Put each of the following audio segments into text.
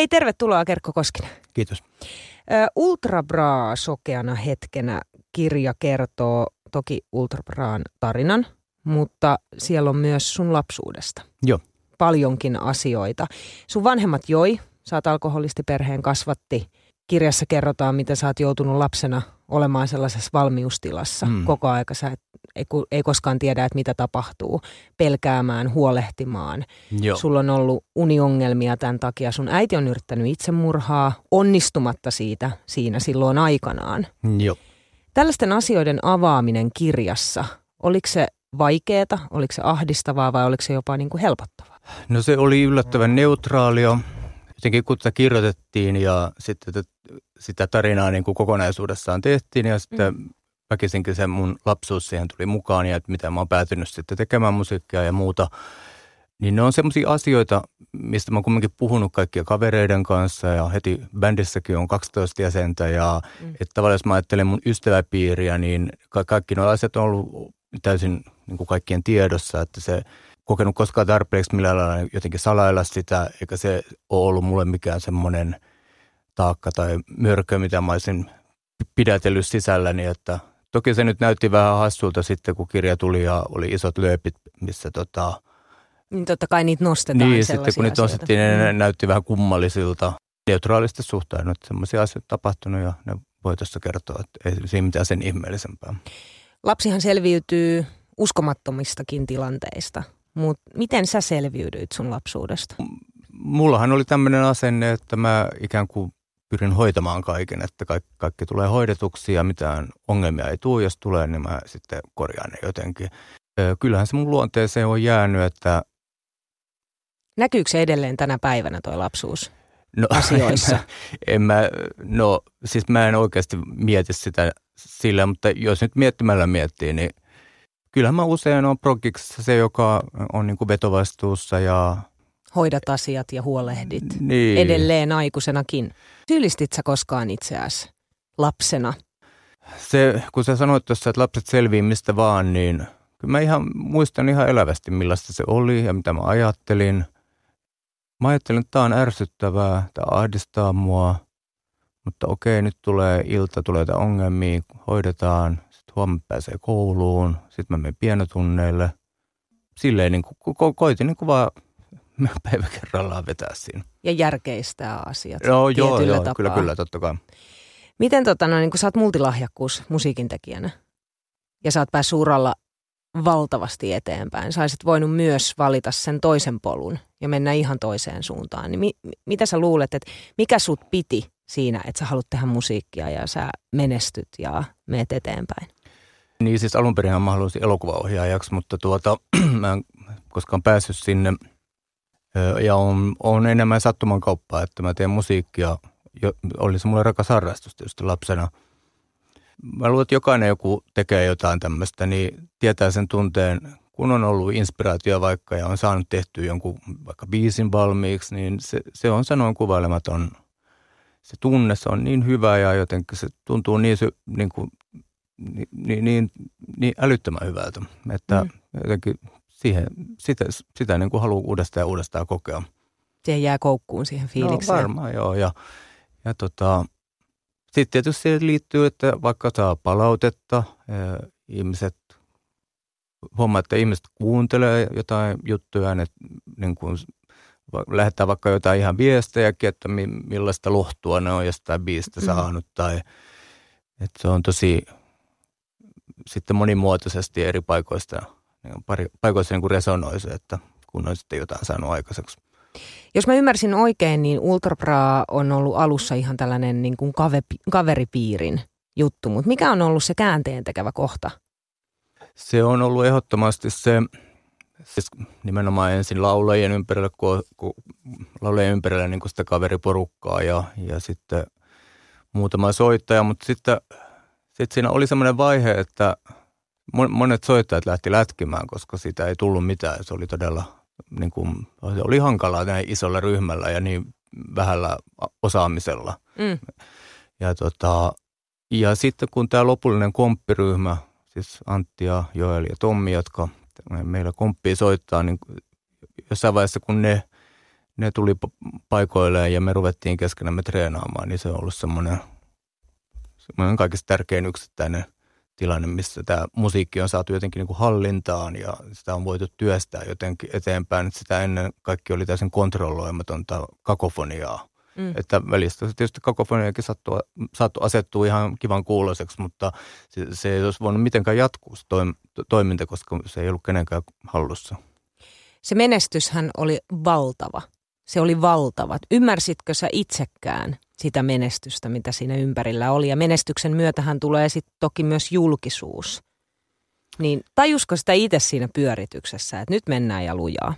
Hei, tervetuloa Kerkko Koskinen. Kiitos. Ultra Bra sokeana hetkenä kirja kertoo toki Ultra Braan tarinan, mutta siellä on myös sun lapsuudesta. Joo. Paljonkin asioita. Sun vanhemmat joi, sä oot alkoholistiperheen kasvatti. Kirjassa kerrotaan, miten sä oot joutunut lapsena olemaan sellaisessa valmiustilassa mm. koko aika. Sä et, ei, ei koskaan tiedä, että mitä tapahtuu. Pelkäämään, huolehtimaan. Joo. Sulla on ollut uniongelmia tämän takia. Sun äiti on yrittänyt itsemurhaa onnistumatta siitä siinä silloin aikanaan. Joo. Tällaisten asioiden avaaminen kirjassa, oliko se vaikeeta, oliko se ahdistavaa vai oliko se jopa niin kuin helpottavaa? No se oli yllättävän neutraalia. Jotenkin kun sitä kirjoitettiin ja sitten sitä tarinaa niin kuin kokonaisuudessaan tehtiin ja sitten mm. Väkisinkin se mun lapsuus siihen tuli mukaan ja että mitä mä oon päätynyt sitten tekemään musiikkia ja muuta. Niin ne on semmoisia asioita, mistä mä oon kumminkin puhunut kaikkia kavereiden kanssa ja heti bändissäkin on 12 jäsentä ja mm. että tavallaan jos mä ajattelen mun ystäväpiiriä, niin ka- kaikki nuo asiat on ollut täysin niin kuin kaikkien tiedossa, että se kokenut koskaan tarpeeksi millä lailla jotenkin salailla sitä, eikä se ole ollut mulle mikään semmoinen – taakka tai mörkö, mitä mä olisin pidätellyt sisälläni, että toki se nyt näytti vähän hassulta sitten, kun kirja tuli ja oli isot lööpit, missä tota... Niin totta kai niitä nostetaan Niin, sitten kun niitä nostettiin, ne mm. näytti vähän kummallisilta. Neutraalisti suhtaudun, että semmoisia asioita tapahtunut ja ne voi tuossa kertoa, että ei siinä mitään sen ihmeellisempää. Lapsihan selviytyy uskomattomistakin tilanteista, mutta miten sä selviydyit sun lapsuudesta? Mullahan oli tämmöinen asenne, että mä ikään kuin pyrin hoitamaan kaiken, että kaikki, kaikki tulee hoidetuksi ja mitään ongelmia ei tule. Jos tulee, niin mä sitten korjaan ne jotenkin. Kyllähän se mun luonteeseen on jäänyt, että... Näkyykö se edelleen tänä päivänä toi lapsuus no, asioissa? En mä, en mä, no siis mä en oikeasti mieti sitä sillä, mutta jos nyt miettimällä miettii, niin kyllähän mä usein on progiksi se, joka on niin kuin vetovastuussa ja hoidat asiat ja huolehdit niin. edelleen aikuisenakin. Syyllistit sä koskaan itseäsi lapsena? Se, kun sä sanoit tuossa, että lapset selviää mistä vaan, niin kyllä mä ihan muistan ihan elävästi, millaista se oli ja mitä mä ajattelin. Mä ajattelin, että tämä on ärsyttävää, tämä ahdistaa mua, mutta okei, nyt tulee ilta, tulee jotain ongelmia, hoidetaan, sitten huomenna pääsee kouluun, sitten mä menen pienotunneille. Silleen niin kuin, ko- koitin niin kuin vaan päivä kerrallaan vetää siinä. Ja järkeistää asiat Joo, joo, joo tapaa. kyllä, kyllä, totta kai. Miten tota, no, niin kun sä oot multilahjakkuus musiikin tekijänä ja sä oot päässyt uralla valtavasti eteenpäin, sä olisit voinut myös valita sen toisen polun ja mennä ihan toiseen suuntaan. Niin mi- mitä sä luulet, että mikä sut piti siinä, että sä haluat tehdä musiikkia ja sä menestyt ja meet eteenpäin? Niin siis alun perin mä haluaisin elokuvaohjaajaksi, mutta tuota, mä en koskaan päässyt sinne – ja on, on enemmän sattuman kauppaa, että mä teen musiikkia. Jo, oli se mulle rakas harrastus tietysti lapsena. Mä luulen, että jokainen joku tekee jotain tämmöistä, niin tietää sen tunteen, kun on ollut inspiraatio vaikka ja on saanut tehtyä jonkun vaikka biisin valmiiksi, niin se, se on sanoin kuvailematon. Se tunne, se on niin hyvä ja jotenkin se tuntuu niin, niin, kuin, niin, niin, niin, niin älyttömän hyvältä, että mm. jotenkin siihen, sitä, sitä niin kuin haluaa uudestaan ja uudestaan kokea. Siihen jää koukkuun siihen fiilikseen. No varmaan joo. Ja, ja tota, sitten tietysti siihen liittyy, että vaikka saa palautetta, ihmiset huomaa, että ihmiset kuuntelee jotain juttuja, ne niin kuin, lähettää vaikka jotain ihan viestejäkin, että millaista lohtua ne on jostain biistä mm-hmm. saanut. Tai, että se on tosi sitten monimuotoisesti eri paikoista niin pari, paikoissa niin kuin resonoi se, että kun on sitten jotain saanut aikaiseksi. Jos mä ymmärsin oikein, niin Ultrabra on ollut alussa ihan tällainen niin kuin kave, kaveripiirin juttu, mutta mikä on ollut se käänteen tekevä kohta? Se on ollut ehdottomasti se, siis nimenomaan ensin laulajien ympärillä, kun, kun laulajien ympärillä niin kuin sitä kaveriporukkaa ja, ja sitten muutama soittaja, mutta sitten sitten siinä oli semmoinen vaihe, että monet soittajat lähti lätkimään, koska siitä ei tullut mitään. Se oli todella, niin kuin, se oli hankalaa näin isolla ryhmällä ja niin vähällä osaamisella. Mm. Ja, tota, ja sitten kun tämä lopullinen komppiryhmä, siis Antti ja Joel ja Tommi, jotka meillä komppii soittaa, niin jossain vaiheessa kun ne, ne tuli paikoilleen ja me ruvettiin keskenämme treenaamaan, niin se on ollut semmoinen, semmoinen kaikista tärkein yksittäinen tilanne, missä tämä musiikki on saatu jotenkin niin kuin hallintaan ja sitä on voitu työstää jotenkin eteenpäin. Että sitä ennen kaikki oli täysin kontrolloimatonta kakofoniaa. Mm. Että välistä tietysti kakofoniakin sattuu, sattuu asettua ihan kivan kuuloiseksi, mutta se, se ei olisi voinut mitenkään jatkuu se toim, toiminta, koska se ei ollut kenenkään hallussa. Se menestyshän oli valtava. Se oli valtava. Ymmärsitkö sä itsekään sitä menestystä, mitä siinä ympärillä oli? Ja menestyksen myötähän tulee sitten toki myös julkisuus. Niin tajusko sitä itse siinä pyörityksessä, että nyt mennään ja lujaa?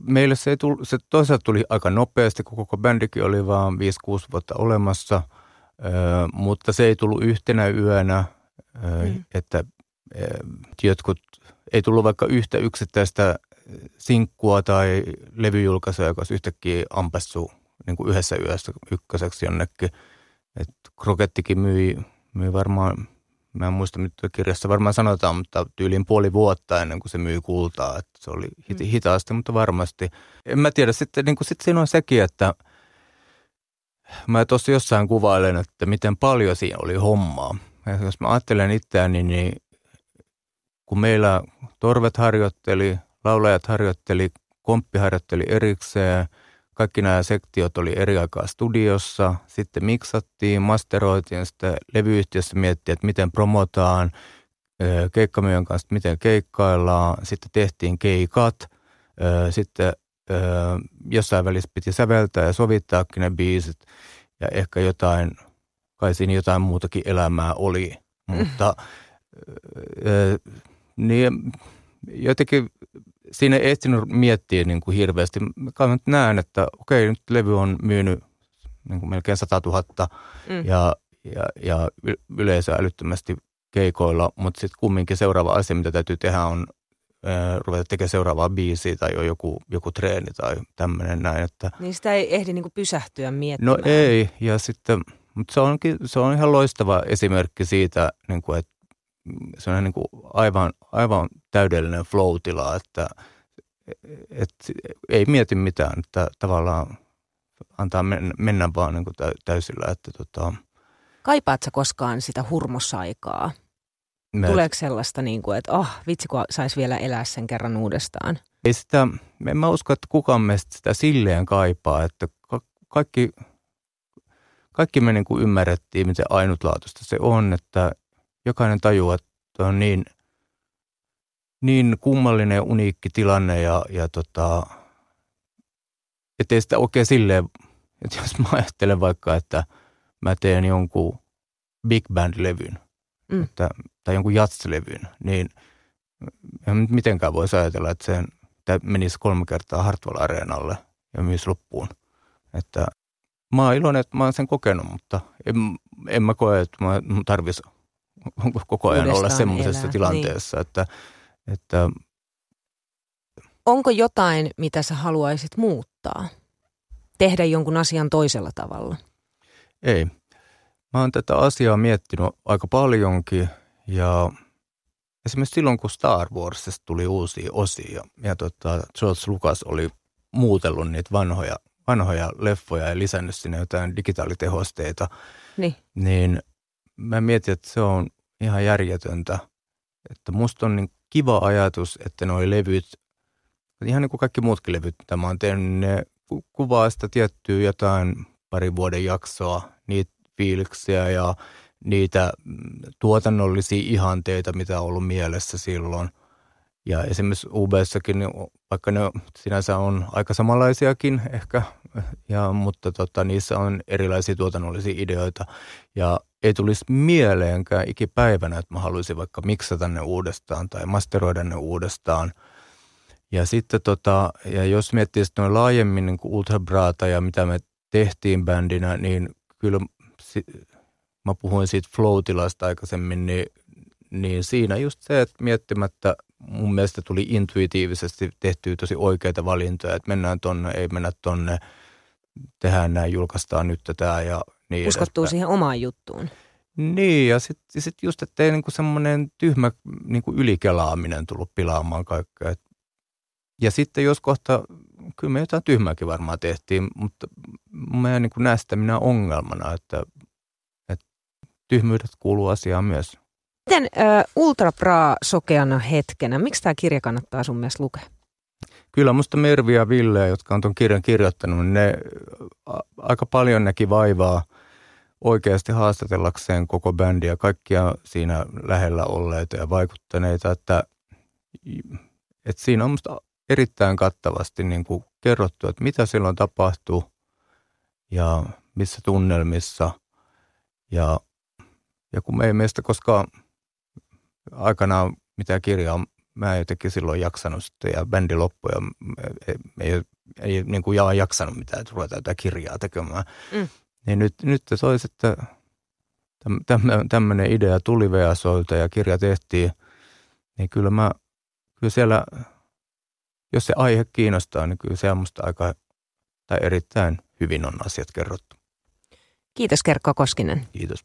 meille se, ei tullut, se toisaalta tuli aika nopeasti, kun koko bändikin oli vaan 5-6 vuotta olemassa, ö, mutta se ei tullut yhtenä yönä, ö, mm. että ö, jotkut, ei tullut vaikka yhtä yksittäistä sinkkua tai levyjulkaisua, joka olisi yhtäkkiä ampassu niin kuin yhdessä yössä ykköseksi jonnekin. Et Krokettikin myi, myi varmaan Mä en muista, mitä kirjassa varmaan sanotaan, mutta tyyliin puoli vuotta ennen kuin se myy kultaa. Että se oli hit- mm. hitaasti, mutta varmasti. En mä tiedä, sitten niin kuin, sit siinä on sekin, että mä tuossa jossain kuvailen, että miten paljon siinä oli hommaa. Ja jos mä ajattelen itseäni, niin kun meillä torvet harjoitteli, laulajat harjoitteli, komppi harjoitteli erikseen – kaikki nämä sektiot oli eri aikaa studiossa, sitten miksattiin, masteroitiin, sitten levyyhtiössä miettii, että miten promotaan, keikkamyön kanssa, miten keikkaillaan, sitten tehtiin keikat, sitten jossain välissä piti säveltää ja sovittaakin ne biisit. Ja ehkä jotain, kai siinä jotain muutakin elämää oli, mutta niin jotenkin siinä ei etsinyt miettiä niin kuin hirveästi. Mä nyt näen, että okei, nyt levy on myynyt niin kuin melkein 100 000 mm. ja, ja, ja yleisö älyttömästi keikoilla, mutta sitten kumminkin seuraava asia, mitä täytyy tehdä on äh, ruveta tekemään seuraavaa biisiä tai on joku, joku treeni tai tämmöinen näin. Että, niin sitä ei ehdi niin kuin pysähtyä miettimään. No ei, ja sitten, mutta se, onkin, se on ihan loistava esimerkki siitä, niin kuin, että se on niin kuin aivan, aivan täydellinen flow-tila, että et, ei mieti mitään, että tavallaan antaa mennä, mennä vaan niin kuin täysillä. Että tota, Kaipaatko koskaan sitä hurmosaikaa? Me, Tuleeko sellaista, niin kuin, että oh, vitsi kun saisi vielä elää sen kerran uudestaan? Ei sitä, en mä usko, että kukaan meistä sitä silleen kaipaa, että kaikki, kaikki me niin kuin ymmärrettiin, miten ainutlaatuista se on, että jokainen tajuaa, että on niin, niin kummallinen ja uniikki tilanne ja, ja tota, ettei sitä oikein silleen, että jos mä ajattelen vaikka, että mä teen jonkun big band-levyn mm. että, tai jonkun jatslevyn, niin en mitenkään voisi ajatella, että sen menisi kolme kertaa Hartwell Areenalle ja myös loppuun. Että mä oon iloinen, että mä oon sen kokenut, mutta en, en mä koe, että mä tarvitsin koko ajan olla semmoisessa tilanteessa, niin. että, että... Onko jotain, mitä sä haluaisit muuttaa? Tehdä jonkun asian toisella tavalla? Ei. Mä oon tätä asiaa miettinyt aika paljonkin ja esimerkiksi silloin, kun Star Warsista tuli uusia osia ja tota, George Lucas oli muutellut niitä vanhoja, vanhoja leffoja ja lisännyt sinne jotain digitaalitehosteita, niin, niin – mä mietin, että se on ihan järjetöntä. Että musta on niin kiva ajatus, että nuo levyt, ihan niin kuin kaikki muutkin levyt, mitä mä oon tehnyt, ne kuvaa sitä tiettyä jotain parin vuoden jaksoa, niitä fiiliksiä ja niitä mm, tuotannollisia ihanteita, mitä on ollut mielessä silloin. Ja esimerkiksi UBssäkin, niin vaikka ne sinänsä on aika samanlaisiakin ehkä, ja, mutta tota, niissä on erilaisia tuotannollisia ideoita. Ja ei tulisi mieleenkään ikipäivänä, että mä haluaisin vaikka miksata ne uudestaan tai masteroida ne uudestaan. Ja sitten tota, ja jos miettii sitten noin laajemmin niin Ultra Brata ja mitä me tehtiin bändinä, niin kyllä mä puhuin siitä flow-tilasta aikaisemmin, niin, niin siinä just se, että miettimättä mun mielestä tuli intuitiivisesti tehtyä tosi oikeita valintoja, että mennään tonne, ei mennä tonne, tehdään näin, julkaistaan nyt tätä ja niin Uskottuu siihen omaan juttuun. Niin, ja sitten sit just, ei niinku semmoinen tyhmä niinku ylikelaaminen tullut pilaamaan kaikkea. Et, ja sitten jos kohta, kyllä me jotain tyhmääkin varmaan tehtiin, mutta mä en niinku näe sitä minä ongelmana, että, että tyhmyydet kuuluu asiaan myös. Miten äh, Ultra Bra sokeana hetkenä, miksi tämä kirja kannattaa sun mielestä lukea? Kyllä musta Mervi ja Ville, jotka on tuon kirjan kirjoittanut, niin ne a, aika paljon näki vaivaa oikeasti haastatellakseen koko bändiä, kaikkia siinä lähellä olleita ja vaikuttaneita, että, että siinä on musta erittäin kattavasti niin kuin kerrottu, että mitä silloin tapahtuu ja missä tunnelmissa. Ja, ja kun me ei meistä koskaan aikanaan mitä kirjaa mä en jotenkin silloin jaksanut sitten ja bändi loppui ja ei, ei, ei niin kuin jaa jaksanut mitään, että ruvetaan jotain kirjaa tekemään. Mm. Niin nyt, nyt se olisi, että tämmöinen idea tuli VSOilta ja kirja tehtiin, niin kyllä mä, kyllä siellä, jos se aihe kiinnostaa, niin kyllä se on musta aika, tai erittäin hyvin on asiat kerrottu. Kiitos Kerkko Koskinen. Kiitos